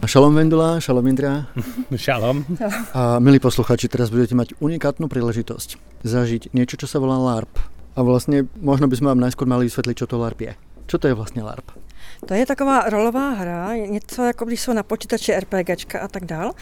Šalom Vendula, šalom Indra. šalom. A milí posluchači, teraz budete mať unikátnu príležitosť zažiť niečo, čo sa volá LARP. A vlastne možno by sme vám najskôr mali vysvetliť, čo to LARP je. Čo to je vlastně LARP? To je taková rolová hra, něco jako když jsou na počítači RPGčka a tak dál.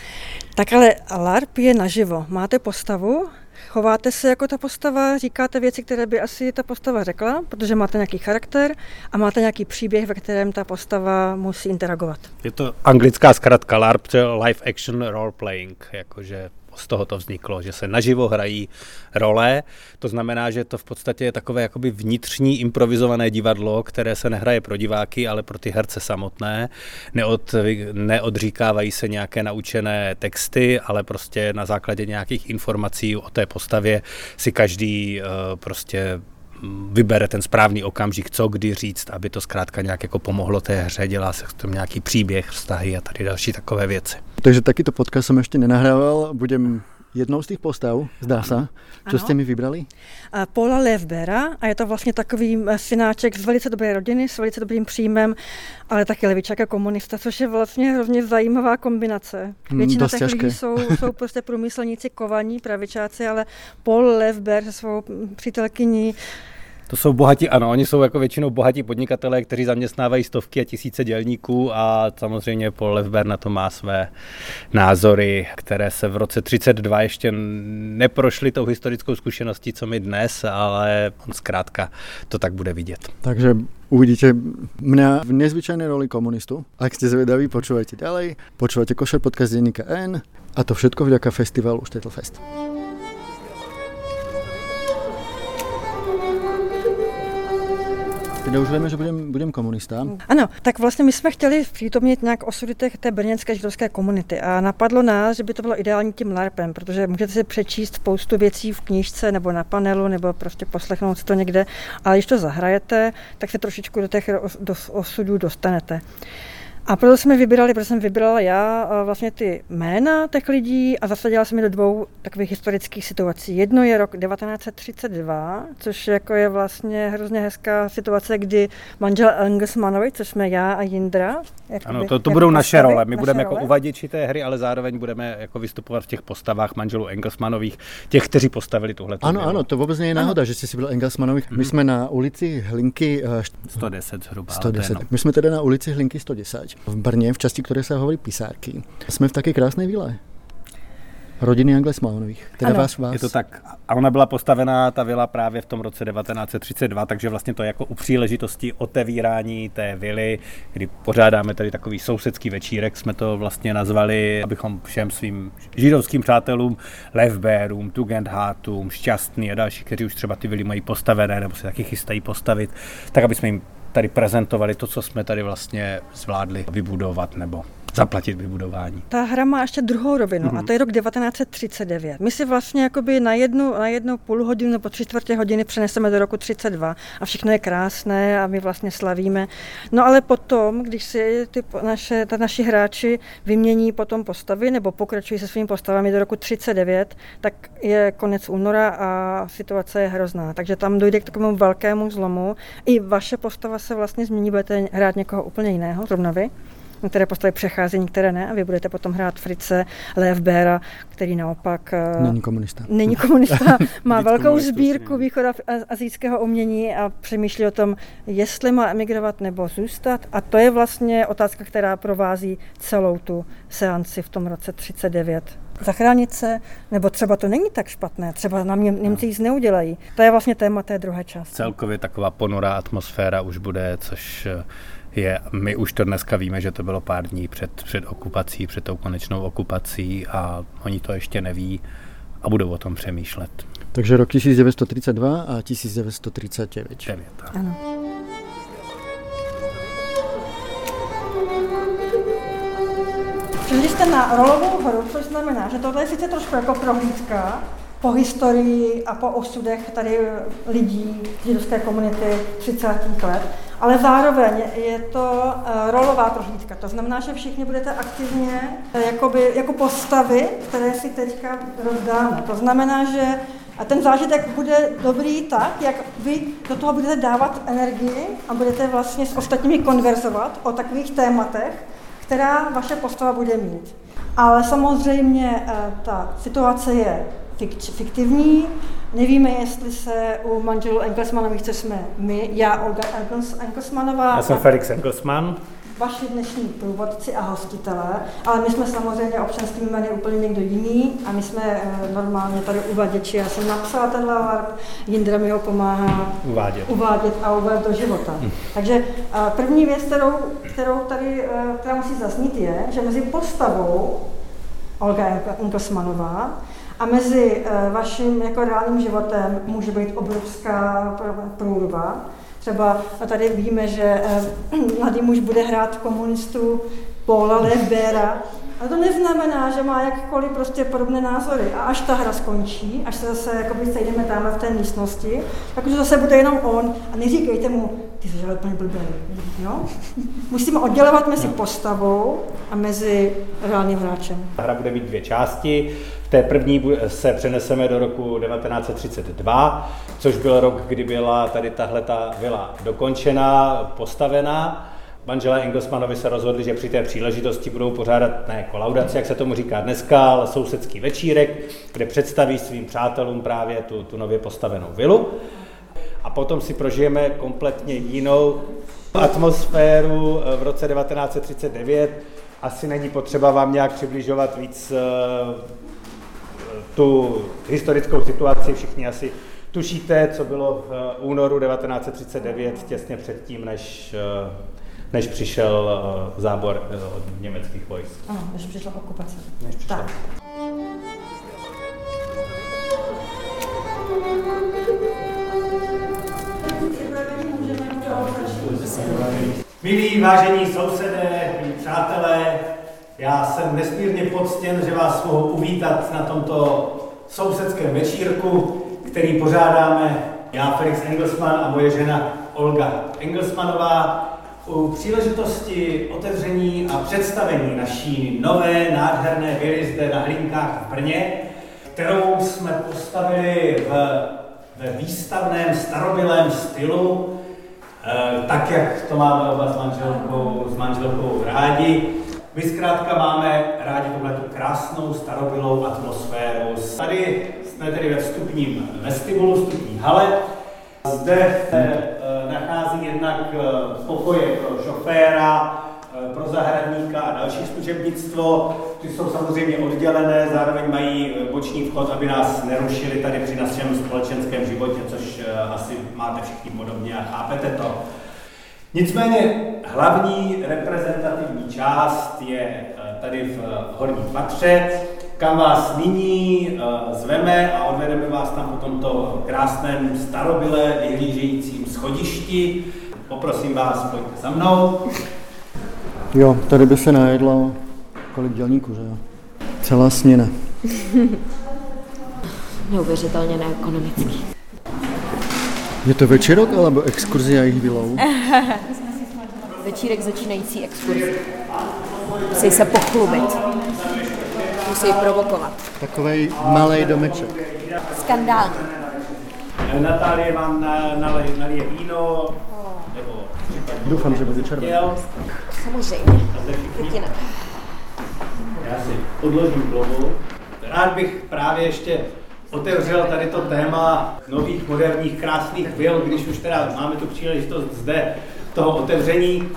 Tak ale LARP je naživo. Máte postavu, chováte se jako ta postava, říkáte věci, které by asi ta postava řekla, protože máte nějaký charakter a máte nějaký příběh, ve kterém ta postava musí interagovat. Je to anglická zkratka LARP, Live Action Role Playing, jakože z toho to vzniklo, že se naživo hrají role. To znamená, že to v podstatě je takové jakoby vnitřní improvizované divadlo, které se nehraje pro diváky, ale pro ty herce samotné. Neod, neodříkávají se nějaké naučené texty, ale prostě na základě nějakých informací o té postavě si každý uh, prostě vybere ten správný okamžik, co kdy říct, aby to zkrátka nějak jako pomohlo té hře, dělá se v tom nějaký příběh, vztahy a tady další takové věci. Takže takýto podcast jsem ještě nenahrával, budem jednou z těch postav, zdá se. Co jste mi vybrali? Paula Levbera a je to vlastně takový eh, synáček z velice dobré rodiny, s velice dobrým příjmem, ale taky levičák a komunista, což je vlastně hrozně zajímavá kombinace. Hmm, Většina Dost těch těžké. lidí jsou, jsou prostě průmyslníci, kovaní, pravičáci, ale Paul Levber se svou přítelkyní to jsou bohatí, ano, oni jsou jako většinou bohatí podnikatelé, kteří zaměstnávají stovky a tisíce dělníků a samozřejmě Paul Levber na to má své názory, které se v roce 32 ještě neprošly tou historickou zkušeností, co my dnes, ale on zkrátka to tak bude vidět. Takže uvidíte mňa v nezvyčajnej roli komunistu. Ak ste zvedaví, počúvajte ďalej. Počúvajte Košer podcast denníka N a to všetko vďaka festivalu Štetlfest. Fest. Už víme, že budeme budem komunista. Ano, tak vlastně my jsme chtěli přítomnit nějak osudy té brněnské židovské komunity a napadlo nás, že by to bylo ideální tím LARPem, protože můžete si přečíst spoustu věcí v knížce nebo na panelu nebo prostě poslechnout si to někde, ale když to zahrajete, tak se trošičku do těch osudů dostanete. A proto jsme vybírali, protože jsem vybrala já vlastně ty jména těch lidí a zasadila jsem je do dvou takových historických situací. Jedno je rok 1932, což jako je vlastně hrozně hezká situace, kdy manžel Engelsmanovi, což jsme já a Jindra. Ano, to, to budou naše role. My naše budeme jako role. jako uvaděči té hry, ale zároveň budeme jako vystupovat v těch postavách manželů Engelsmanových, těch, kteří postavili tuhle. Ano, ano, to vůbec není náhoda, ano. že jsi si byl Engelsmanových. My mhm. jsme na ulici Hlinky... 110 zhruba. 110. My jsme tedy na ulici Hlinky 110 v Brně, v části, které se hovorí pisárky. Jsme v také krásné vile. Rodiny Anglesmanových. Teda ano. vás, vás. Je to tak. A ona byla postavená, ta vila právě v tom roce 1932, takže vlastně to jako u příležitosti otevírání té vily, kdy pořádáme tady takový sousedský večírek, jsme to vlastně nazvali, abychom všem svým židovským přátelům, Levbérům, Tugendhátům, Šťastný a další, kteří už třeba ty vily mají postavené nebo se taky chystají postavit, tak aby jsme jim tady prezentovali to, co jsme tady vlastně zvládli vybudovat nebo zaplatit vybudování. Ta hra má ještě druhou rovinu mm-hmm. a to je rok 1939. My si vlastně jakoby na jednu, na jednu půl hodinu nebo tři čtvrtě hodiny přeneseme do roku 32 a všechno je krásné a my vlastně slavíme. No ale potom, když si ty naše, ta naši hráči vymění potom postavy nebo pokračují se svými postavami do roku 39, tak je konec února a situace je hrozná. Takže tam dojde k takovému velkému zlomu. I vaše postava se vlastně změní, budete hrát někoho úplně jiného, zrovna vy. Některé postavy přechází, některé ne a vy budete potom hrát Frice Levbera, který naopak eh, není komunista. Není komunista, má velkou sbírku východoazijského umění a přemýšlí o tom, jestli má emigrovat nebo zůstat. A to je vlastně otázka, která provází celou tu seanci v tom roce 39 zachránit se, nebo třeba to není tak špatné, třeba nám Němci nic neudělají. To je vlastně téma té druhé části. Celkově taková ponorá atmosféra už bude, což eh, je, my už to dneska víme, že to bylo pár dní před, před okupací, před tou konečnou okupací a oni to ještě neví a budou o tom přemýšlet. Takže rok 1932 a 1939. 9, ano. Přišli jste na rolovou hru, což znamená, že tohle je sice trošku jako prohlídka po historii a po osudech tady lidí židovské komunity 30. let, ale zároveň je to uh, rolová prohlídka. To znamená, že všichni budete aktivně uh, jakoby, jako postavy, které si teďka rozdáme. To znamená, že a ten zážitek bude dobrý tak, jak vy do toho budete dávat energii a budete vlastně s ostatními konverzovat o takových tématech, která vaše postava bude mít. Ale samozřejmě eh, ta situace je fiktivní. Nevíme, jestli se u manželů Engelsmanových, co jsme my, já, Olga Engelsmanová. Já jsem Felix Engelsman vaši dnešní průvodci a hostitelé, ale my jsme samozřejmě občanskými jmény úplně někdo jiný a my jsme eh, normálně tady uvaděči. Já jsem napsala ten LARP, Jindra mi ho pomáhá uvádět, uvádět a uvést do života. Hm. Takže eh, první věc, kterou, kterou tady eh, která musí zaznít, je, že mezi postavou Olga Inkosmanová a mezi vaším jako reálným životem může být obrovská průrva, Třeba tady víme, že eh, mladý muž bude hrát komunistu Paula Lebera, ale to neznamená, že má jakkoliv prostě podobné názory. A až ta hra skončí, až se zase jakoby sejdeme tam v té místnosti, tak už zase bude jenom on a neříkejte mu, ty jsi úplně blbý. Jo? Musíme oddělovat mezi postavou a mezi reálným hráčem. Hra bude mít dvě části. Té první se přeneseme do roku 1932, což byl rok, kdy byla tady tahle ta vila dokončena, postavená. Manželé Engelsmanovi se rozhodli, že při té příležitosti budou pořádat ne kolaudaci, jak se tomu říká dneska, ale sousedský večírek, kde představí svým přátelům právě tu, tu nově postavenou vilu. A potom si prožijeme kompletně jinou atmosféru v roce 1939. Asi není potřeba vám nějak přibližovat víc eh, tu historickou situaci všichni asi tušíte, co bylo v eh, únoru 1939, těsně předtím, než, eh, než přišel eh, zábor od německých vojsk. Ano, než přišla okupace. Než přišla. Tak. Milí vážení sousedé, milí přátelé, já jsem nesmírně poctěn, že vás mohu uvítat na tomto sousedském večírku, který pořádáme já, Felix Engelsman a moje žena Olga Engelsmanová u příležitosti otevření a představení naší nové nádherné vily zde na Hlinkách v Brně, kterou jsme postavili v, ve výstavném starobilém stylu, eh, tak, jak to máme oba s manželkou, s manželkou rádi. My zkrátka máme rádi tuhle krásnou starobylou atmosféru. Tady jsme tedy ve vstupním vestibulu, vstupní hale. Zde se e, nachází jednak e, pokoje pro šoféra, e, pro zahradníka a další služebnictvo. Ty jsou samozřejmě oddělené, zároveň mají boční vchod, aby nás nerušili tady při našem společenském životě, což asi máte všichni podobně a chápete to. Nicméně hlavní reprezentativní část je eh, tady v horním patře, kam vás nyní eh, zveme a odvedeme vás tam po tomto krásném starobyle vyhlížejícím schodišti. Poprosím vás, pojďte za mnou. Jo, tady by se najedlo kolik dělníků, že jo? Celá směna. Neuvěřitelně neekonomický. Je to večerok alebo exkurzia jich vilou? Večírek začínající exkurzi. Musí se pochlubit. Musí provokovat. Takový malý domeček. Skandál. Natálie vám nalije víno, nebo Doufám, že bude červené. Samozřejmě. Kutina. Já si odložím klobu. Rád bych právě ještě otevřel tady to téma nových, moderních, krásných vil, když už teda máme tu příležitost zde toho otevření.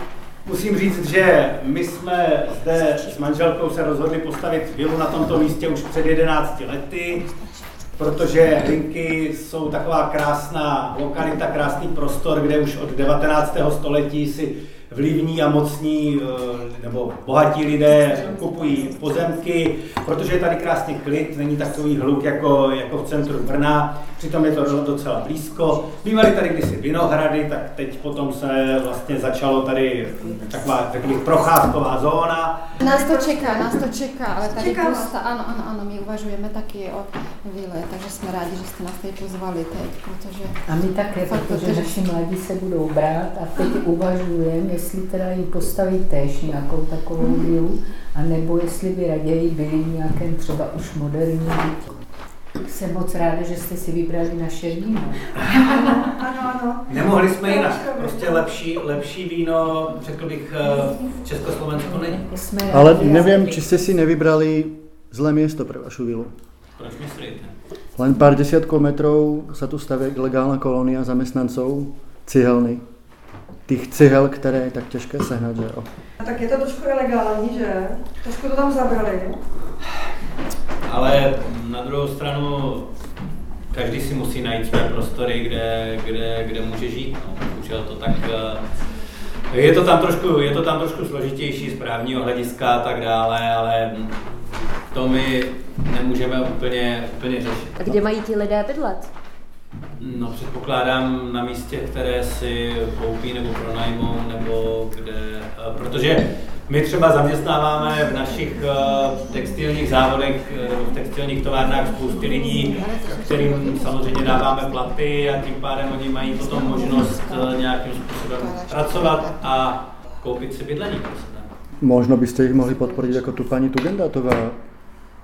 Musím říct, že my jsme zde s manželkou se rozhodli postavit vilu na tomto místě už před 11 lety, protože Linky jsou taková krásná lokalita, krásný prostor, kde už od 19. století si vlivní a mocní eh, nebo bohatí lidé kupují pozemky, protože je tady krásný klid, není takový hluk jako, jako v centru Brna, přitom je to docela blízko. Bývaly tady kdysi vinohrady, tak teď potom se vlastně začalo tady taková, řekl bych, procházková zóna. Nás to čeká, nás to čeká, ale tady čeká prostě, ano, ano, ano, my uvažujeme taky o vile, takže jsme rádi, že jste nás tady pozvali teď, protože... A my také, protože naši mladí se budou brát a teď uvažujeme, jestli teda ji postaví též nějakou takovou vilu, anebo jestli by raději byli v nějakém třeba už moderním Jsem moc ráda, že jste si vybrali naše víno. Ano, ano. Nemohli jsme jinak. Prostě lepší, lepší víno, řekl bych, eh, v Československu není. Jsme rádi, Ale neviem, či ste si nevybrali zlé miesto pre vašu vilu. Proč myslíte? Len pár desiatkov metrov sa tu stavia ilegálna kolónia zamestnancov cihelny. Tých cihel, které je tak těžké sehnat, že jo. Tak je to trošku ilegální, že? Trošku to tam zabrali. Ale na druhou stranu každý si musí najít své prostory, kde, kde, kde může žít. No. Bohužel to tak... eh, Je to, tam trošku, je to tam trošku složitější z právního hlediska a tak dále, ale to my nemůžeme úplně, úplně řešit. A kde mají ti lidé bydlet? No předpokládám na místě, které si koupí nebo pronajmou, nebo kde, eh, protože my třeba zaměstnáváme v našich eh, textilních závodech eh, v textilních továrnách spousty lidí, kterým samozřejmě dáváme platy a tím pádem oni mají potom možnost eh, nějakým způsobem pracovat a koupit si bydlení. Možno by ste ich mohli podporiť ako tu pani Tugendátová.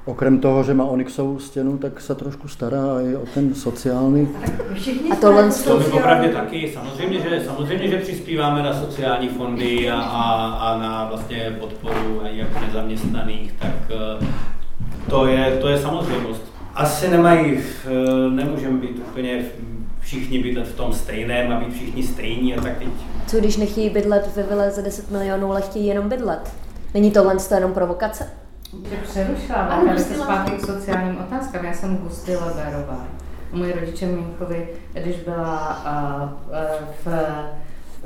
Okrem toho, že má onyxovou stěnu, tak se trošku stará i o ten sociální. Všichni A tohle jsme To my popravdě taky, samozřejmě, že, samozřejmě, že přispíváme na sociální fondy a, a, a na vlastně podporu a jak nezaměstnaných, tak eh, to je, to je samozřejmost. Asi nemají, eh, nemůžeme být úplně všichni bydlet v tom stejném a být všichni stejní a tak teď. Co když nechtějí bydlet ve vile za 10 milionů, ale chtějí jenom bydlet? Není tohle jenom provokace? Tě přerušila, vrátíme se zpátky k sociálním otázkám. Já jsem Gusty Leberová. Moji rodiče Mínkovi, když byla uh, uh, v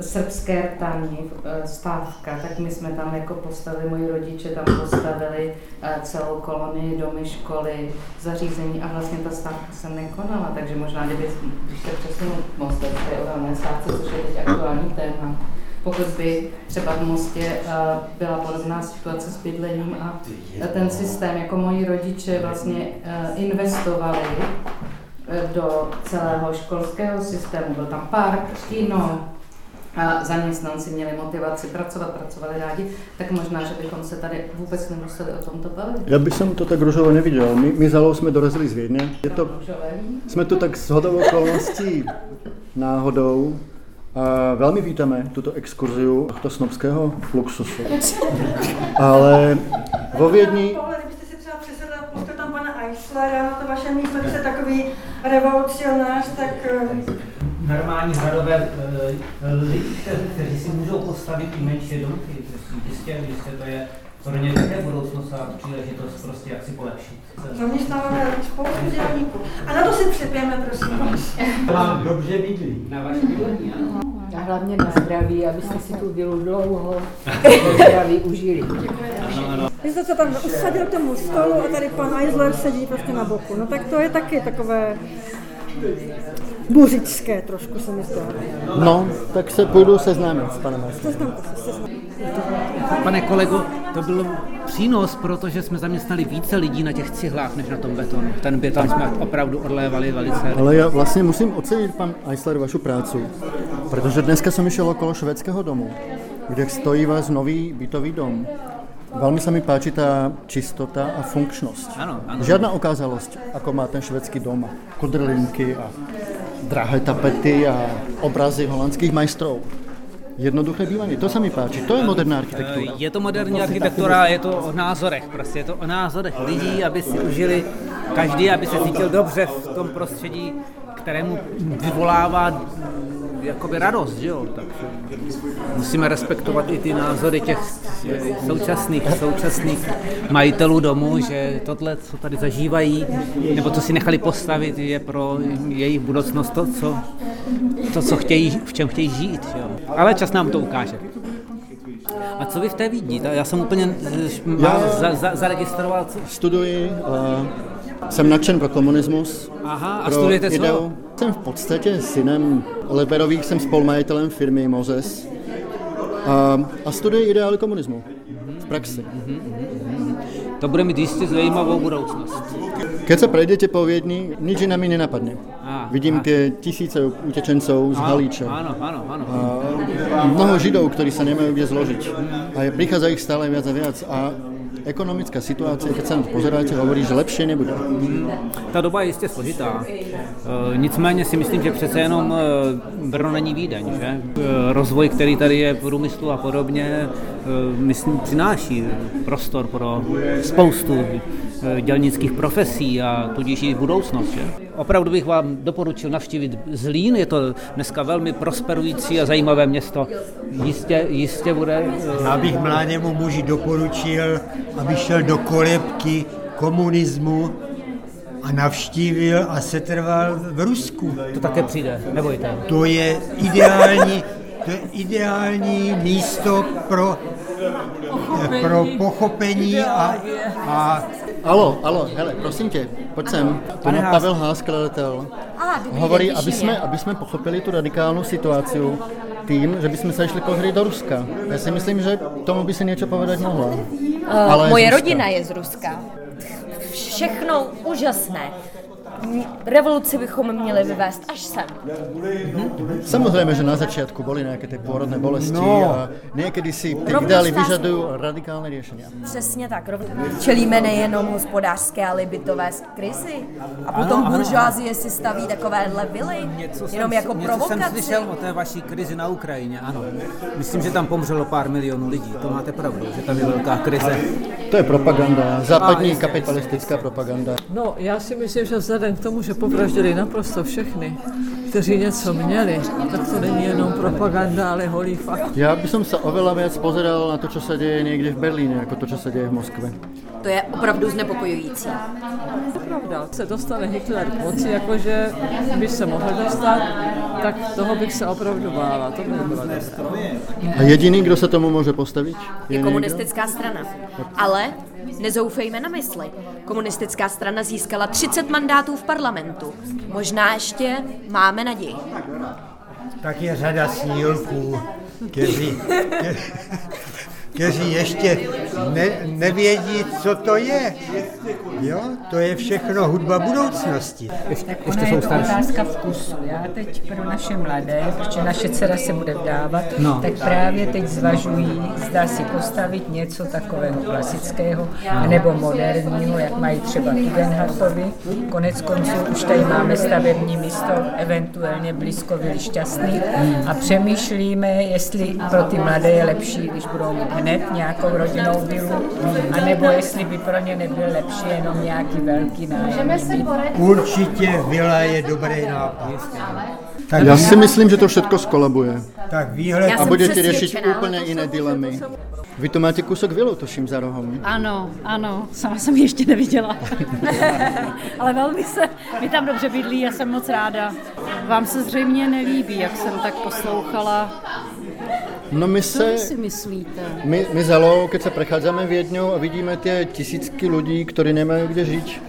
srbské rtani uh, stávka, tak my jsme tam jako postavili, moji rodiče tam postavili celou kolonii, domy, školy, zařízení a vlastně ta stávka se nekonala, takže možná, kdyby, když se přesunu k Mostecké uhelné stávce, což je teď aktuální téma, pokud by třeba v Mostě eh, byla podobná situace s bydlením a ten systém, jako moji rodiče vlastně eh, investovali eh, do celého školského systému, byl tam park, kino, a zaměstnanci měli motivaci pracovat, pracovali rádi, tak možná, že bychom se tady vůbec nemuseli o tomto bavit. Ja by som to tak ružovo nevidel. My, my s Alou sme dorazili z Viedne. Je to, Růžové víno. sme tu tak s hodou okolností náhodou a veľmi vítame túto exkurziu tohto snobského luxusu. Ale vo pustil tam pana Eislera to vaše místo, když takový revolucionář, tak eh, normální řadové eh, lidi, kteří, kteří si můžou postavit i menší domky. Jistě, jistě to je pro ně také budoucnost a příležitost prostě jak si polepšit. zaměstnáváme spoustu dělníků. A na to si připijeme, prosím vás. Vám dobře bydlí. Na vaše bydlení, ano. A hlavně na zdraví, abyste si tu vilu dlouho zdraví užili. Vy jste se tam usadil k tomu stolu a tady pan Eisler sedí prostě na boku. No tak to je taky takové buřičské trošku se mi zdá. No, tak se půjdu seznámit s panem Eislerem. Seznamte se, seznamte. Pane kolego, to byl přínos, protože jsme zaměstnali více lidí na těch cihlách, než na tom betonu. Ten beton jsme opravdu odlévali velice. Ale ja vlastne musím ocenit, pan Eisler, vašu prácu. Protože dneska som išiel okolo švedského domu, kde stojí vás nový bytový dom. Veľmi sa mi páči tá čistota a funkčnosť. Áno, áno. Žiadna okázalosť, ako má ten švedský dom. Kudrlinky a drahé tapety a obrazy holandských majstrov. Jednoduché bývanie, to sa mi páči, to je moderná architektúra. Je to moderní architektura, je to o názorech, prostě je to o názorech lidí, aby si užili každý, aby se cítil dobře v tom prostředí, kterému vyvolává jakoby radost, že jo? Takže musíme respektovat i ty názory těch současných, současných majitelů domů, že tohle, co tady zažívají, nebo co si nechali postavit, je pro jejich budoucnost to, co, to, co chtějí, v čem chtějí žít. Jo? Ale čas nám to ukáže. A co vy v té Vídni? Ta- Já jsem úplně eh, Já- za, za, zaregistroval. co- Studuji, uh, jsem nadšen pro komunismus. Aha, a pro studujete co? ideu. Jsem v podstatě synem Leperových, jsem spolumajitelem firmy Moses. A, a studuji ideály komunismu v praxi. To bude mít jistě zajímavou budoucnost. Keď sa prejdete po Viedni, nič iné mi nenapadne. Á, Vidím tie tisíce utečencov z Halíče. Áno, áno, áno. A mnoho židov, ktorí sa nemajú kde zložiť. a prichádza ich stále viac a viac a ekonomická situace, keď se na to pozeráte, hovorí, že lepší nebude. Ta doba je jistě složitá. E, nicméně si myslím, že přece jenom e, Brno není Vídeň, že? E, rozvoj, který tady je v průmyslu a podobně, myslím, přináší prostor pro spoustu dělnických profesí a tudíž i budoucnost. Že? Opravdu bych vám doporučil navštívit Zlín, je to dneska velmi prosperující a zajímavé město. Jistě, jistě bude... Já bych mladému muži doporučil, aby šel do kolebky komunismu a navštívil a setrval v Rusku. To také přijde, nebojte. To je ideální, to je ideální místo pro, pro pochopení a, a Alo, alo, hele, prosím tě, pojď sem. Pane Pavel Hás, skladatel, hovorí, aby jsme, aby jsme pochopili tu radikálnu situaci tým, že bychom se šli kohry do Ruska. Já si myslím, že tomu by si něco povedat mohla. Ale moje rodina je z Ruska. Všechno úžasné revoluci bychom měli vyvést až sem. Samozřejmě, že na začátku byly nějaké ty pôrodné bolesti no. a někdy si ty ideály vyžadují radikální řešení. Přesně tak. Čelíme nejenom hospodářské, ale bytové krizi. A potom buržoázie si staví takovéhle vily, něco jenom jsem, jako něco provokaci. jsem slyšel o té vaší krizi na Ukrajině, ano. Myslím, že tam pomřelo pár milionů lidí, to máte pravdu, že tam je velká krize. To je propaganda, západní kapitalistická propaganda. No, já si myslím, že vzhledem vzhledem k tomu, že povraždili naprosto všechny, kteří něco měli, tak to není jenom propaganda, ale holý fakt. Já bych se oveľa víc pozeral na to, co se děje někde v Berlíně, jako to, co se děje v Moskvě. To je opravdu znepokojující. Pravda, se dostane Hitler k moci, jakože by se mohl dostat, tak toho bych se opravdu bála. To by bylo A jediný, kdo se tomu může postavit? Je, je komunistická strana. Ale Nezoufejme na mysli. Komunistická strana získala 30 mandátů v parlamentu. Možná ještě máme naději. Tak je řada snílků, kteří, kteří ještě ne, nevědí, co to je. Jo, to je všechno hudba budoucnosti. Tak ona je to otázka vkusu. Já teď pro naše mladé, protože naše dcera se bude vdávat, no. tak právě teď zvažují, zda si postavit něco takového klasického nebo moderního, jak mají třeba Tugendhatovi. Konec konců už tady máme stavební místo, eventuálně blízko Vili Šťastný a přemýšlíme, jestli pro ty mladé je lepší, když budou mít hned nějakou rodinnou vilu, anebo jestli by pro ně nebyl lepší jenom nějaký velký nájem. Určitě vila je dobrý nápad. Tak Já si myslím, že to všechno skolabuje. Tak výhled... A budete řešit úplně jiné dilemy. Vy to máte kusok vilu, toším za rohem. Ano, ano, sama jsem ji ještě neviděla. Ale velmi se, mi tam dobře bydlí, já jsem moc ráda. Vám se zřejmě nelíbí, jak jsem tak poslouchala. No my se... Co si myslíte? My, my zalo, keď se precházíme Vědňou a vidíme ty tisícky lidí, kteří nemají kde žít,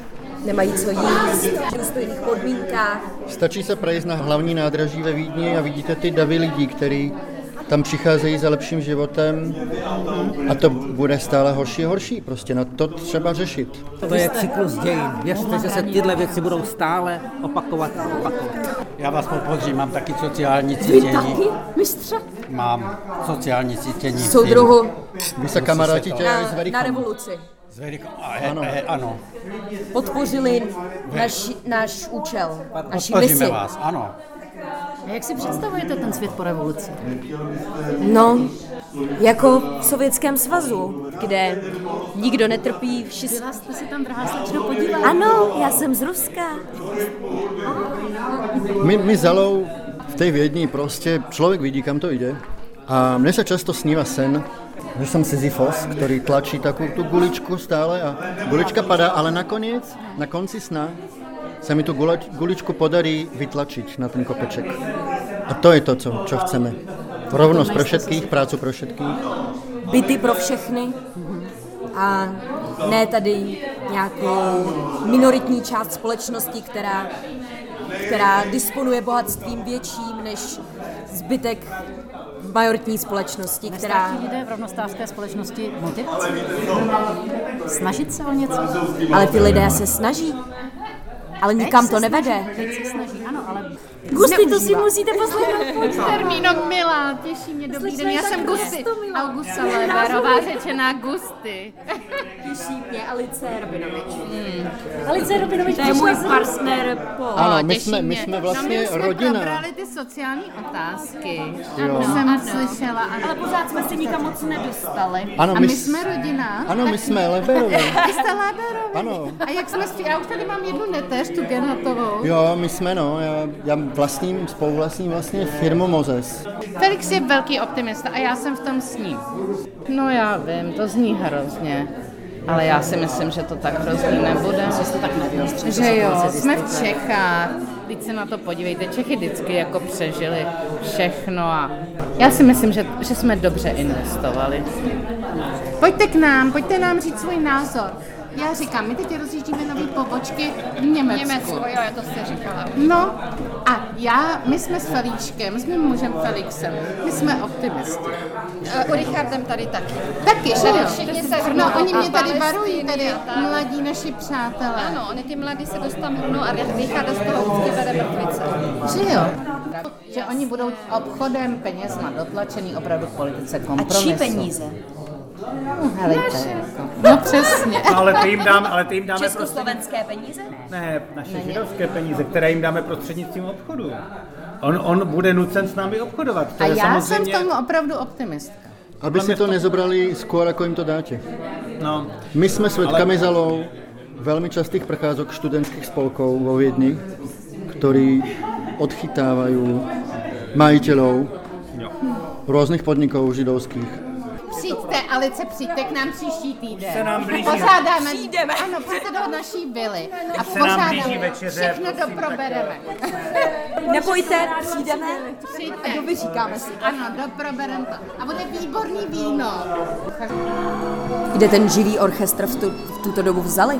nemají co jíst, v důstojných podmínkách. Stačí se prejsť na hlavní nádraží ve Vídni a vidíte ty davy lidí, který tam přicházejí za lepším životem a to bude stále horší a horší. Prostě na to třeba řešit. To je cyklus dějin. Věřte, že se tyhle věci budou stále opakovat a opakovat. Já vás podpořím, mám taky sociální cítění. Vy taky, mistře? Mám sociální cítění. Soudruhu. Vy se kamaráti na, na revoluci. S Verikou, ano. ano. Podpořili naš, náš účel, naši misi. vás, ano. A jak si představujete ten svět po revoluci? No, jako v Sovětském svazu, kde nikdo netrpí všichni. Byla jste si tam, drahá slečno, podívat? Ano, já jsem z Ruska. My, my zalou v té Vědni prostě člověk vidí, kam to jde. A mne se často sníva sen, že jsem Sisyfos, který tlačí takovou tu guličku stále a gulička padá, ale nakonec, na konci sna, se mi tu guličku podarí vytlačit na ten kopeček. A to je to, co, čo chceme. Rovnost pro všetkých, prácu pro všetkých. Byty pro všechny a ne tady nějakou minoritní část společnosti, která, která disponuje bohatstvím větším než zbytek majoritní společnosti, která... Lidé v rovnostářské společnosti motivaci? Snažit se o něco? Ale ty lidé se snaží ale nikam to nevede. Teď se snaží, ano, ale Gusty, to si musíte poslechnout. Termínok Milá, těší mě, dobrý den, já jsem Gusty. Augusta Leberová, řečená Gusty. Těší mě Alice Robinovič. Hmm. Alice Robinovič To je můj partner po... Ano, my jsme, my jsme no, vlastně my jsme rodina. probrali ty sociální otázky. Jo. Ano, jsem Ano. slyšela. Ano. Ale pořád jsme se nikam moc nedostali. Ano, a my my jsme rodina. Ano, my jsme Leberovi. Vy jste Leberovi. Ano. A jak jsme Já už tady mám jednu neteř, tu Genatovou. Jo, my jsme, no, já, já vlastním, spoluvlastním vlastně firmu Mozes. Felix je velký optimista a já jsem v tom s ním. No já vím, to zní hrozně. Ale já si myslím, že to tak hrozný nebude. Že jste tak nevyostřili, Že jo, jsme v. Čechách. Teď se na to podívejte, Čechy vždycky jako přežili všechno a já si myslím, že, že jsme dobře investovali. Pojďte k nám, pojďte nám říct svůj názor. Já říkám, my teď rozjíždíme nové pobočky v Německu. Německo, jo, já to jste říkala. No a já, my jsme s Felíčkem, s mým mužem Felixem, my jsme optimisti. Uh, u Richardem tady taky. Taky, že jo? všichni se No, oni a mě tady varují, tady a mladí naši přátelé. Ano, oni ty mladí se dostanou hrnou a Richarda z toho vždycky vede mrtvice. Že jo? Že oni budou obchodem penězma dotlačený opravdu k politice A kompromisu. čí peníze? No, helejte, jako. No přesně. No, ale ty jim dáme, ale ty jim dáme prostě... Československé peníze? Ne, naše židovské peníze, které jim dáme prostřednictvím obchodu. On, on bude nucen s námi obchodovat. To A je já samozřejmě... jsem v tom opravdu optimistka. Aby si to nezobrali skôr, ako im to dáte. No, My jsme svedkami zalou veľmi častých prechádzok študentských spolkov vo Viedni, ktorí odchytávajú majiteľov rôznych podnikov židovských. Přijďte, Alice, přijďte k nám příští týden. se nám blíží- Pořádáme, Přijdeme. ano, přijďte do naší vily. A se nám blíží pořádáme, večeře, všechno prosím, doprobereme. Nebojte, přijdeme Přijďte. a dovyříkáme si. Ano, doprobereme to. A bude výborný víno. Kde ten živý orchestr v, tu, v tuto dobu vzali?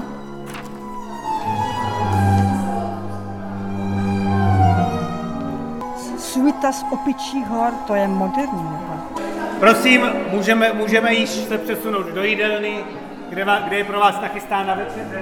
Suita z opičích hor, to je moderní. Prosím, můžeme, můžeme již se přesunout do jídelny, kde, kde je pro vás nachystána večeře.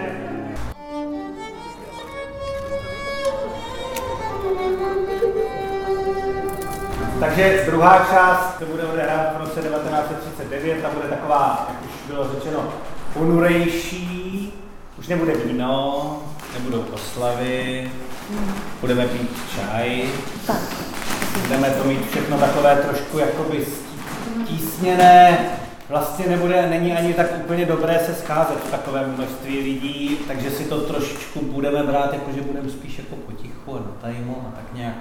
Takže druhá část se bude odehrávat v roce 1939 a bude taková, jak už bylo řečeno, ponurejší. Už nebude víno, nebudou oslavy, budeme pít čaj. Budeme to mít všechno takové trošku jakoby tísněné. Vlastně nebude, není ani tak úplně dobré se scházet v takovém množství lidí, takže si to trošičku budeme brát, jako že budeme spíš jako potichu a na tajmu a tak nějak.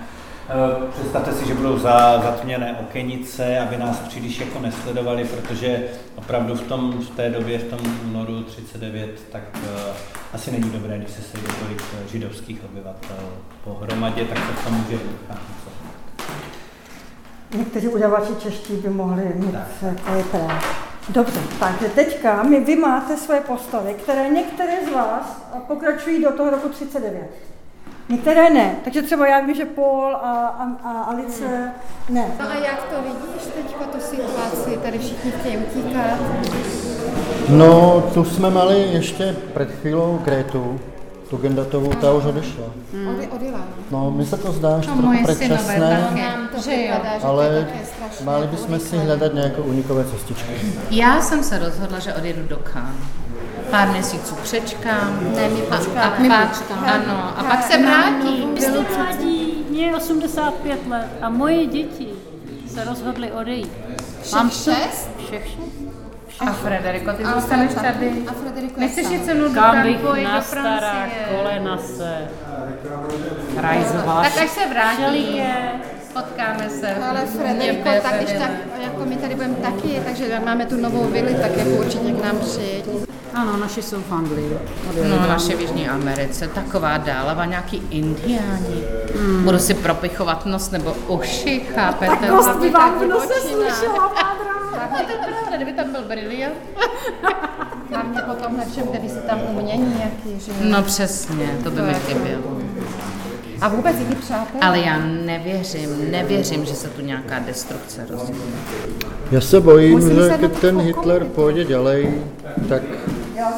Eh, Představte si, že budou za, zatměné okenice, aby nás příliš jako nesledovali, protože opravdu v, tom, v té době, v tom únoru 39, tak uh, asi není dobré, když se sejde tolik židovských obyvatel pohromadě, tak se v tom může vycházet. Někteří udavači čeští by mohli mít KP. Dobře, takže teďka my, vy máte svoje postavy, které některé z vás pokračují do toho roku 39. Některé ne. Takže třeba já vím, že Paul a, a, a Alice ne. No a jak to vidíš teďka tu situaci? Tady všichni chtějí utíkat. No, tu jsme mali ještě před chvílou Grétu, tu Gendatovou, ta už odešla. Ody, odjela. No, mi se to zdá, že To trochu předčasné, ale máli bychom si hledat nějaké unikové cestičky. Já jsem se rozhodla, že odjedu do Cannes. Pár měsíců přečkám. Ne, my a, počkáme. a My pak, počkáme. ano, a pak se vrátí. Jste mladí, mě je 85 let a moje děti se rozhodly odejít. Všech šest? Všech šest. A Frederiko, ty A zůstaneš Frederiko- tady. a Frederiko je Nechceš nudu Kam bych Franko, jít na do stará Francie? kolena se rajzovat. Tak až se vrátí, potkáme se. Ale Frederiko, tak když tak, jako my tady budeme taky, takže máme tu novou vili, tak jako určitě k nám přijď. Ano, naši jsou v Anglii. No, naše v Jižní Americe, taková dálava, nějaký indiáni. Hmm. Budu si propichovat nos nebo uši, chápete? Tak dost by vám v nose slušela, pádra. Tak to je pravda, kdyby tam byl briliant. Hlavně po tomhle všem, kde si tam umění jaký, že. No přesně, to by mi chybělo. A vůbec i ty přátelé? Ale já nevěřím, nevěřím, že se tu nějaká destrukce rozvíjí. Já se bojím, Musím že se na ten. Hitler půjde ďalej, tak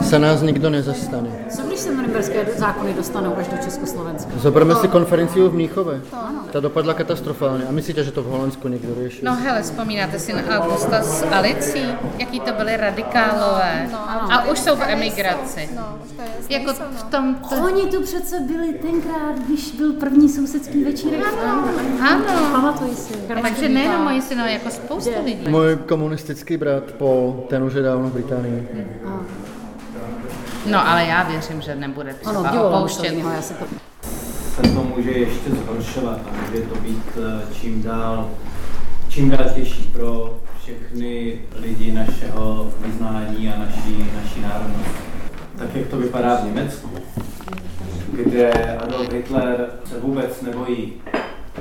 se nás nikdo nezastane. Co když se norimberské zákony dostanou až do Československa? Zoberme si konferenci v Mníchove. Ta dopadla katastrofálně. A myslíte, že to v Holandsku někdo řeší? No hele, vzpomínáte si na Augusta s Alicí? Jaký to byly radikálové? A už jsou v emigraci. Jako v tom... Oni tu přece byli tenkrát, když byl první sousedský večírek. Ano. Pamatuji si. Takže nejenom moji synové, jako spousta lidí. Můj komunistický brat po ten už je dávno v Británii. No ale já věřím, že nebude třeba Ano, dělala opouštět. něho, já si to... se to může ještě zhoršovat a může to být eh, čím dál, čím dál těžší pro všechny lidi našeho vyznání a naší, naší národnosti. Tak jak to vypadá v Německu, kde Adolf Hitler se vůbec nebojí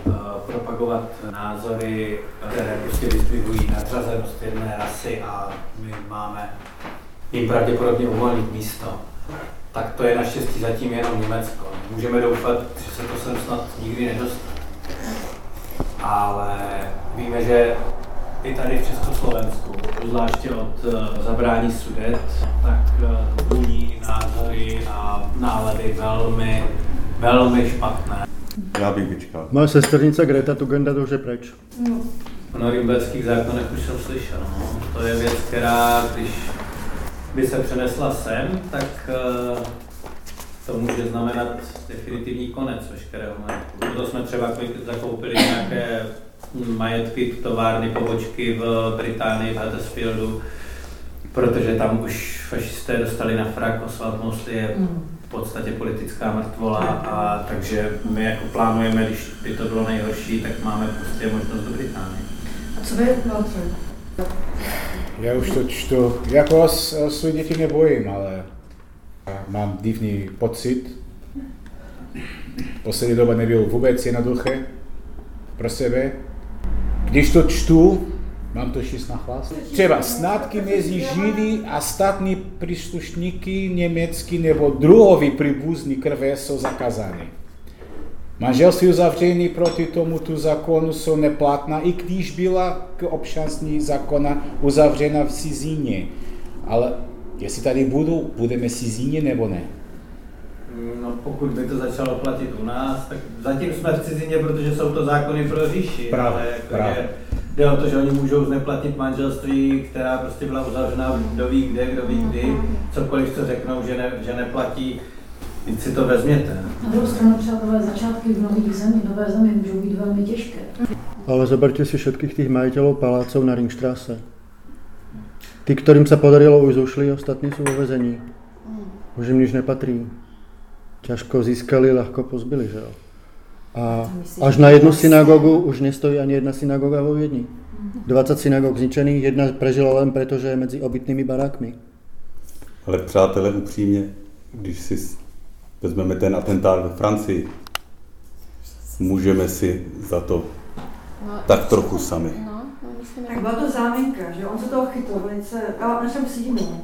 eh, propagovat názory, které prostě distribuují nadřazenost jedné rasy a my máme jim pravděpodobně uvolnit místo tak to je naštěstí zatím jenom Německo. Můžeme doufat, že se to sem snad nikdy nedostane. Ale víme, že i tady v Československu, zvláště od eh, zabrání sudet, tak vůní názory a nálady velmi, velmi špatné. Já bych vyčkal. Moje sesternice Greta Tugenda to už je preč. O norimberských zákonech už jsem slyšel. No. To je věc, která, když by se přenesla sem, tak eh, to může znamenat definitivní konec veškerého majetku. Proto jsme třeba zakoupili nějaké majetky, továrny, pobočky v Británii, v Huddersfieldu, protože tam už fašisté dostali na frak, Oswald Mosley je v podstatě politická mrtvola a takže my jako plánujeme, když by to bylo nejhorší, tak máme prostě možnost do Británie. A co vy, Walter? Já už to čtu. Jako s, svůj děti nebojím, ale mám divný pocit. Poslední doba nebyl vůbec jednoduché pro sebe. Když to čtu, mám to číst na hlas. Třeba snadky mezi Židy a státní příslušníky německý nebo druhový příbuzní krve jsou zakázány. Manželství uzavření proti tomuto zákonu jsou neplatná, i když byla k občanství zákona uzavřena v cizině. Ale jestli tady budou, budeme cizině nebo ne? No, pokud by to začalo platit u nás, tak zatím jsme v cizině, protože jsou to zákony pro říši, Právě, ale jako právě. je, jde o to, že oni můžou zneplatnit manželství, která prostě byla uzavřena kdo ví kde, kdo ví kdy, cokoliv co řeknou, že, ne, že neplatí, teď si to vezměte. Na druhou stranu, přátelé, začátky v nových zemí, nové zemi můžou být velmi těžké. Ale zoberte si všetkých tých majiteľov palácov na Ringstrasse. Tí, ktorým sa podarilo, už ušli, ostatní sú vo vezení. Už im nič nepatrí. Ťažko získali, ľahko pozbili, že jo. A až na jednu synagogu už nestojí ani jedna synagoga vo Viedni. 20 synagog zničených, jedna prežila len preto, že je medzi obytnými barákmi. Ale přátelé, upřímně, když si vezmeme ten atentát ve Francii, můžeme si za to tak trochu sami. Tak byla to záminka, že on se toho chytl velice, ale našem.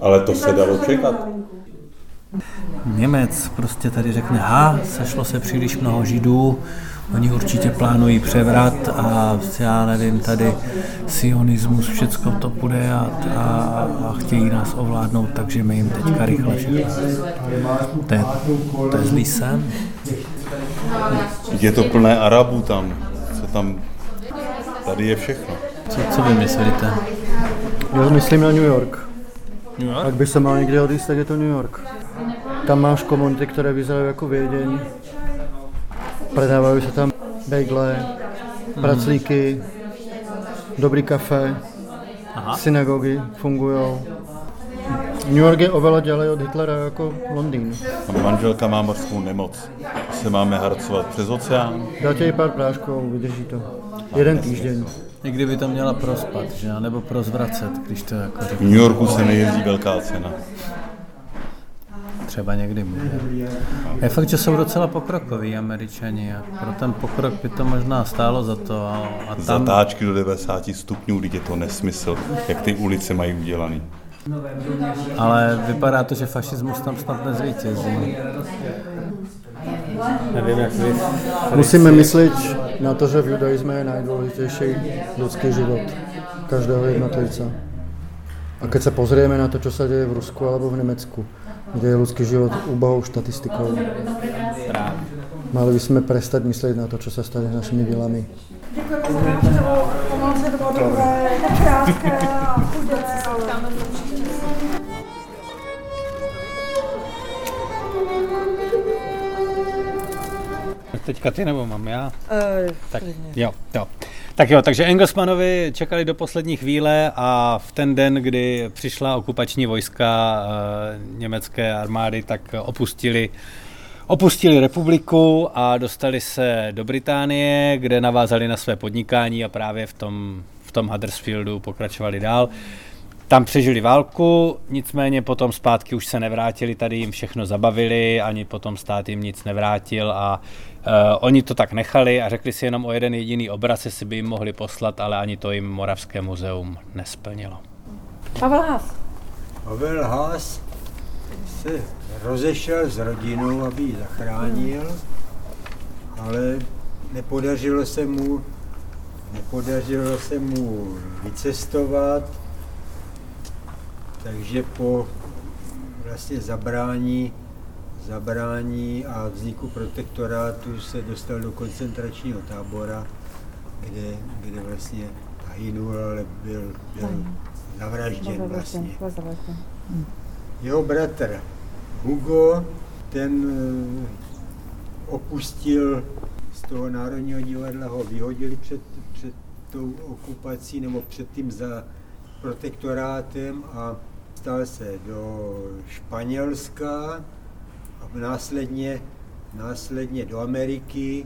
Ale to se dalo čekat. Němec prostě tady řekne, ha, sešlo se příliš mnoho židů, oni určitě plánují převrat a já nevím, tady sionismus, všecko to půjde a, a, a chtějí nás ovládnout, takže my jim teďka rychle všechno. To je, to je zlý sen. Je to plné Arabů tam, co tam, tady je všechno. Co, co vy myslíte? Já myslím na New York. New York? Ak by se mal někde odjít, tak je to New York. Tam máš komunity, které vyzerají jako Věděň. Predávají se tam bejgle, praclíky, dobrý kafe, Aha. synagogy fungují. New York je oveľa ďalej od Hitlera jako Londýn. A manželka má mořskou nemoc. Se máme harcovat přes oceán. Dáte jí pár prášků, vydrží to. Jeden týždeň. I kdyby to měla prospat, že? nebo prozvracet, když to jako V. New Yorku se nejezdí velká cena. Třeba někdy může. Je fakt, že jsou docela pokrokoví američani a pro ten pokrok by to možná stálo za to. A, a tam, Zatáčky do 90 stupňů, teď je to nesmysl, jak ty ulice mají udělaný. ale vypadá to, že fašismus tam snad nezvítězí. Nevím, jak vy. Musíme myslet na to, že v judaizme je najdůležitější lidský život každého jednotlivce. A keď sa pozrieme na to, čo sa deje v Rusku alebo v Nemecku, kde je ľudský život úbohou štatistikou, mali by sme prestať myslieť na to, čo sa stane s našimi vilami. Děkujeme za návštěvu, to bylo dobré, krátké a ale Teďka ty nebo mám já? Uh, tak, jo, jo. Tak jo, takže Engelsmanovi čekali do poslední chvíle a v ten den, kdy přišla okupační vojska uh, německé armády, tak opustili Opustili republiku a dostali se do Británie, kde navázali na své podnikání a právě v tom, v tom Huddersfieldu pokračovali dál. Tam přežili válku, nicméně potom zpátky už se nevrátili, tady jim všechno zabavili, ani potom stát jim nic nevrátil a uh, oni to tak nechali a řekli si jenom o jeden jediný obraz, jestli by jim mohli poslat, ale ani to jim Moravské muzeum nesplnilo. Pavel Haas. Pavel Haas se rozešel s rodinou, aby ji zachránil, ale nepodařilo se mu, nepodařilo se mu vycestovat, takže po vlastně zabrání, zabrání a vzniku protektorátu se dostal do koncentračního tábora, kde, kde vlastně hynul, ale byl, byl navražděn vlastně. Jeho bratr Hugo, ten eh, opustil z toho Národního divadla, ho vyhodili před, před tou okupací nebo před tím za protektorátem a stal se do Španělska a následně, následně do Ameriky,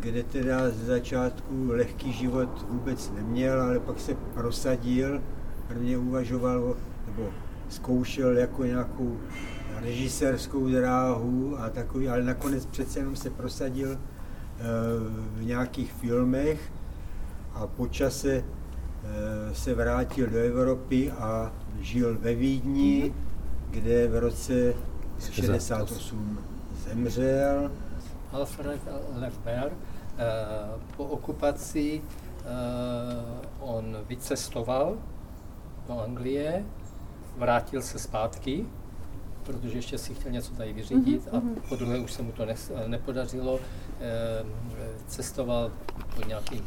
kde teda z začátku lehký život vůbec neměl, ale pak se prosadil, prvně uvažoval nebo zkoušel jako nějakou režisérskou dráhu a takový, ale nakonec přece jenom se prosadil eh, v nějakých filmech a po čase se vrátil do Evropy a žil ve Vídni, kde v roce 68 zemřel. Alfred Lefber eh, po okupaci on vycestoval do Anglie, vrátil se zpátky protože ještě si chtěl něco tady vyřídit mm-hmm. a mhm. po druhé už se mu to ne, nepodařilo. Cestoval pod nějakým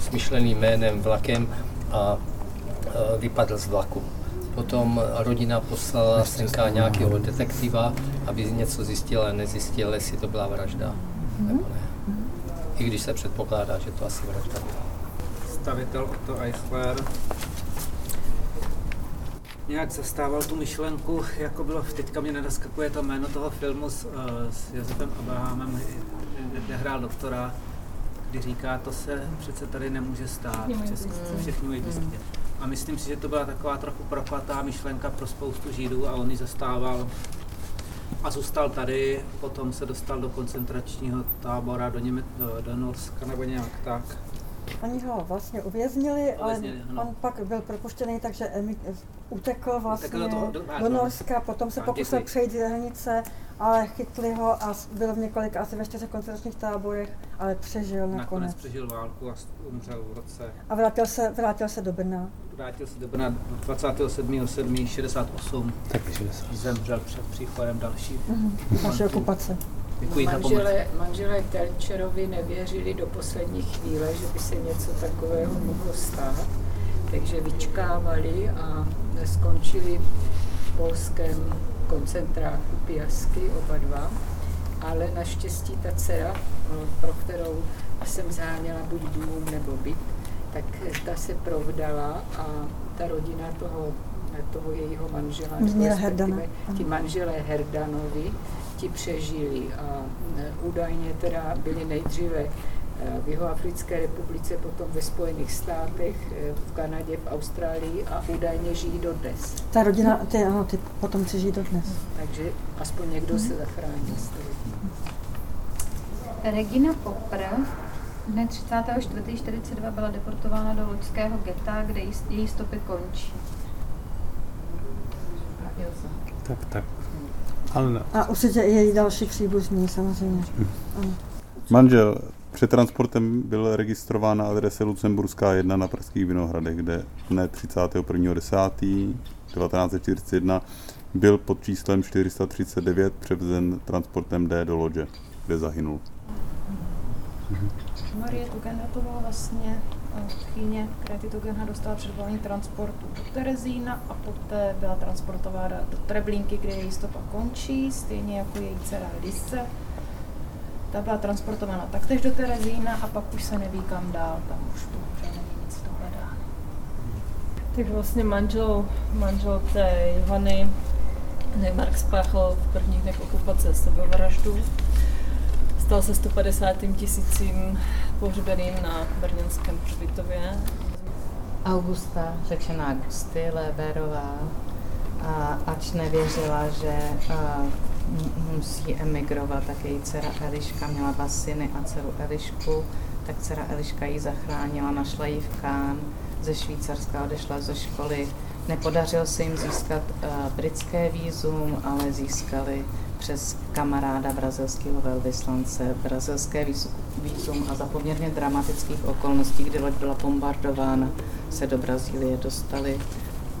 smyšleným jménem vlakem a e, vypadl z vlaku. Potom rodina poslala synka nějakého detektiva, aby něco zjistila, nezjistila, jestli to byla vražda mm-hmm. nebo ne. I když se předpokládá, že to asi vražda byla. Stavitel Otto Eichler nějak zastával tu myšlenku, jako bylo, teďka mě nenaskakuje to jméno toho filmu s, uh, s Josefem Abrahamem, kde hrál doktora, kdy říká, to se přece tady nemůže stát, všechny mají blízké. A myslím si, že to byla taková trochu propatá myšlenka pro spoustu Židů a on ji zastával a zůstal tady, potom se dostal do koncentračního tábora do, Něme- do, do Norska nebo nějak tak. Oni ho vlastně uvěznili, ale on pak byl propuštěný, takže utekl vlastně do, toho, do, do Norska, potom se pokusil přejít z hranice, ale chytli ho a byl v několika, asi ve čtyřech koncentračních táborech, ale přežil nakonec. Nakonec přežil válku a umřel v roce. A vrátil se, vrátil se do Brna. Vrátil se do Brna 27.7.68. Tak 60. Zemřel před příchodem další. Mm-hmm. Naše okupace. Děkuji manželé, manželé Telčerovi nevěřili do poslední chvíle, že by se něco takového mohlo stát, takže vyčkávali a skončili v polském koncentráku Piasky oba dva, ale naštěstí ta dcera, pro kterou jsem záněla buď dům nebo byt, tak ta se provdala a ta rodina toho, toho jejího manžela, ti manželé Herdanovi, ti přežili a e, údajně teda byli nejdříve e, v Jihoafrické republice, potom ve Spojených státech, e, v Kanadě, v Austrálii a údajně žijí dodnes. Ta rodina, ty, ano, ty potomci žijí dodnes. Takže aspoň někdo se zachránil z toho. Regina Popper dne 34.42 byla deportována do loďského geta, kde její stopy končí. Tak, tak. Ne. A určitě i její další příbuzní samozřejmě. Ano. Manžel Před transportem byl registrován na adrese Lucemburská 1 na Pražských Vinohradech, kde dne 31.10.1941 byl pod číslem 439 převzen transportem D do Lodže, kde zahynul. Marie Tugenda to byla vlastně ty Tugenda dostala předvolení transportu do Terezína a poté byla transportována do Treblínky, kde její stopa končí, stejně jako její dcera Edise. Ta byla transportována taktéž do Terezína a pak už se neví kam dál, tam už to není nic dohledáno. Tak vlastně manžel, manžel té Johany Neymark spáchal v prvních dnech okupace sebevraždu. Stal se 150. tisícím pohřbeným na brněnském hřbitově. Augusta, řečená Augusty Léberová, a ač nevěřila, že a, musí emigrovat, tak její dcera Eliška měla dva syny a dceru Elišku, tak dcera Eliška ji zachránila, našla ji v Kán, ze Švýcarska odešla ze školy. Nepodařilo se jim získat uh, britské výzum, ale získali přes kamaráda brazilského velvyslance brazilské výzum a za poměrně dramatických okolností, kdy loď byla bombardována, se do Brazílie dostali.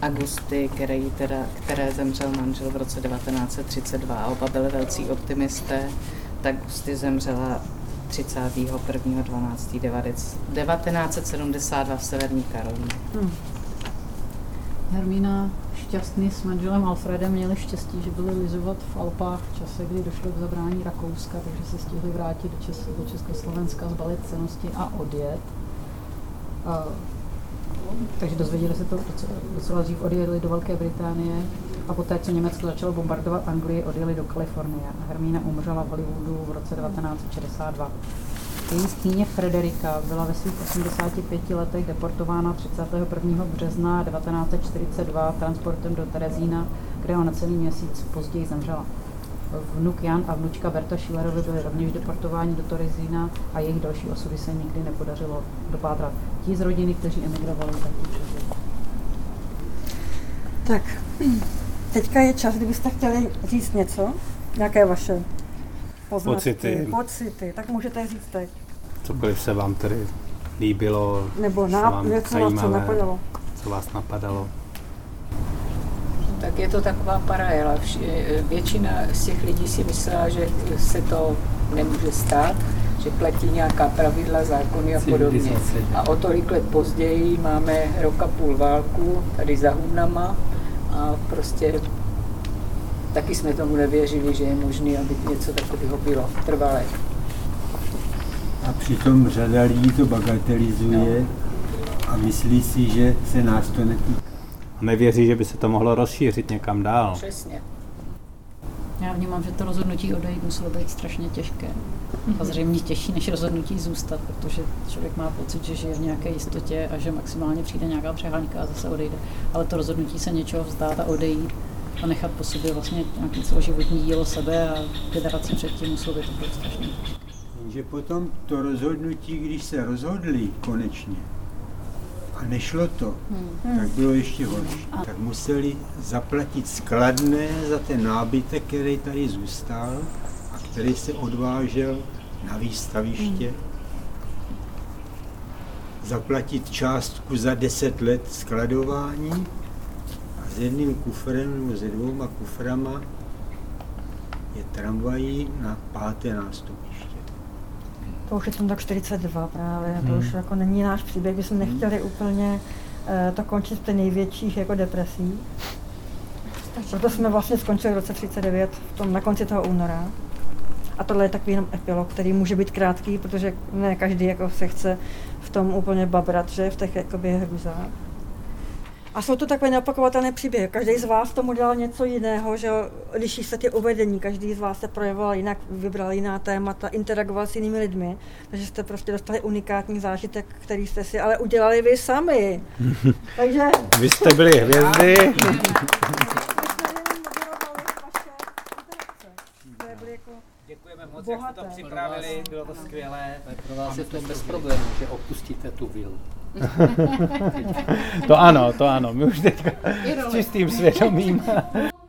Agusty, který teda, které zemřel manžel v roce 1932 a oba byli velcí optimisté, tak Gusty zemřela 31.12.1972 v Severní Karolíně. Hmm. Hermína šťastný s manželem Alfredem měli štěstí, že byli lizovat v Alpách v čase, kdy došlo k zabrání Rakouska, takže se stihli vrátit do, Čes- do Československa, zbalit cenosti a odjet. A, takže dozvěděli se to docela, dřív, odjeli do Velké Británie a poté, co Německo začalo bombardovat Anglii, odjeli do Kalifornie. Hermína umřela v Hollywoodu v roce 1962. Její stýně Frederika byla ve svých 85 letech deportována 31. března 1942 transportem do Terezína, kde ona celý měsíc později zemřela. Vnuk Jan a vnučka Berta Schillerovi byli rovněž deportováni do Terezína a jejich další osudy se nikdy nepodařilo dopátrat. Ti z rodiny, kteří emigrovali, tak přežili. Tak, teďka je čas, kdybyste chtěli říct něco, nějaké vaše poznatky, Pocity. pocity, tak můžete říct teď. Cokoliv se vám tedy líbilo, Nebo co na, vám něco, co zajímavé, napadalo. co vás napadalo. Tak je to taková paralela. Většina z těch lidí si myslela, že se to nemůže stát, že platí nějaká pravidla, zákony a podobně. A o tolik let později máme rok a půl válku tady za Hudnama a prostě taky jsme tomu nevěřili, že je možné, aby něco takového bylo trvalé. A přitom řada lidí to bagatelizuje a myslí si, že se nás to netýká. Nevěří, že by se to mohlo rozšířit někam dál. Přesně. Já vnímám, že to rozhodnutí odejít muselo být strašně těžké. A zřejmě těžší než rozhodnutí zůstat, protože člověk má pocit, že žije v nějaké jistotě a že maximálně přijde nějaká přeháňka a zase odejde. Ale to rozhodnutí se něčeho vzdát a odejít a nechat po sobě vlastně nějaký celoživotní dílo sebe a generaci předtím muselo být to bylo strašně. Jenže potom to rozhodnutí, když se rozhodli konečně a nešlo to, Hmm. tak bylo ještě horší. Tak museli zaplatit skladné za ten nábytek, který tady zůstal a který se odvážel na výstaviště. Zaplatit částku za 10 let skladování a s jedným kufrem nebo se dvouma kuframa je tramvají na páté nástupiště. To už je tam tak 42 právě, to Hmm. už jako není náš příběh, bychom nechtěli úplně eh, to končit v těch největších jako depresí. Proto jsme vlastně skončili v roce 39 v tom, na konci toho února. A tohle je takový jenom epilog, který může být krátký, protože ne každý jako se chce v tom úplně babrat, že v těch jakoby hrůzách. A jsou to takové neopakovatelné příběhy. Každý z vás tomu dělal něco jiného, že liší se ty uvedení, každý z vás se projevoval jinak, vybral jiná témata, interagoval s jinými lidmi, takže jste prostě dostali unikátní zážitek, který jste si ale udělali vy sami. Takže Vy jste byli hvězdy. Děkujeme moc, jak jste to připravili, bylo to skvělé. Pro vás je to bez problémů, že opustíte tu vilu. to ano, to ano, my už teďka s čistým svědomím.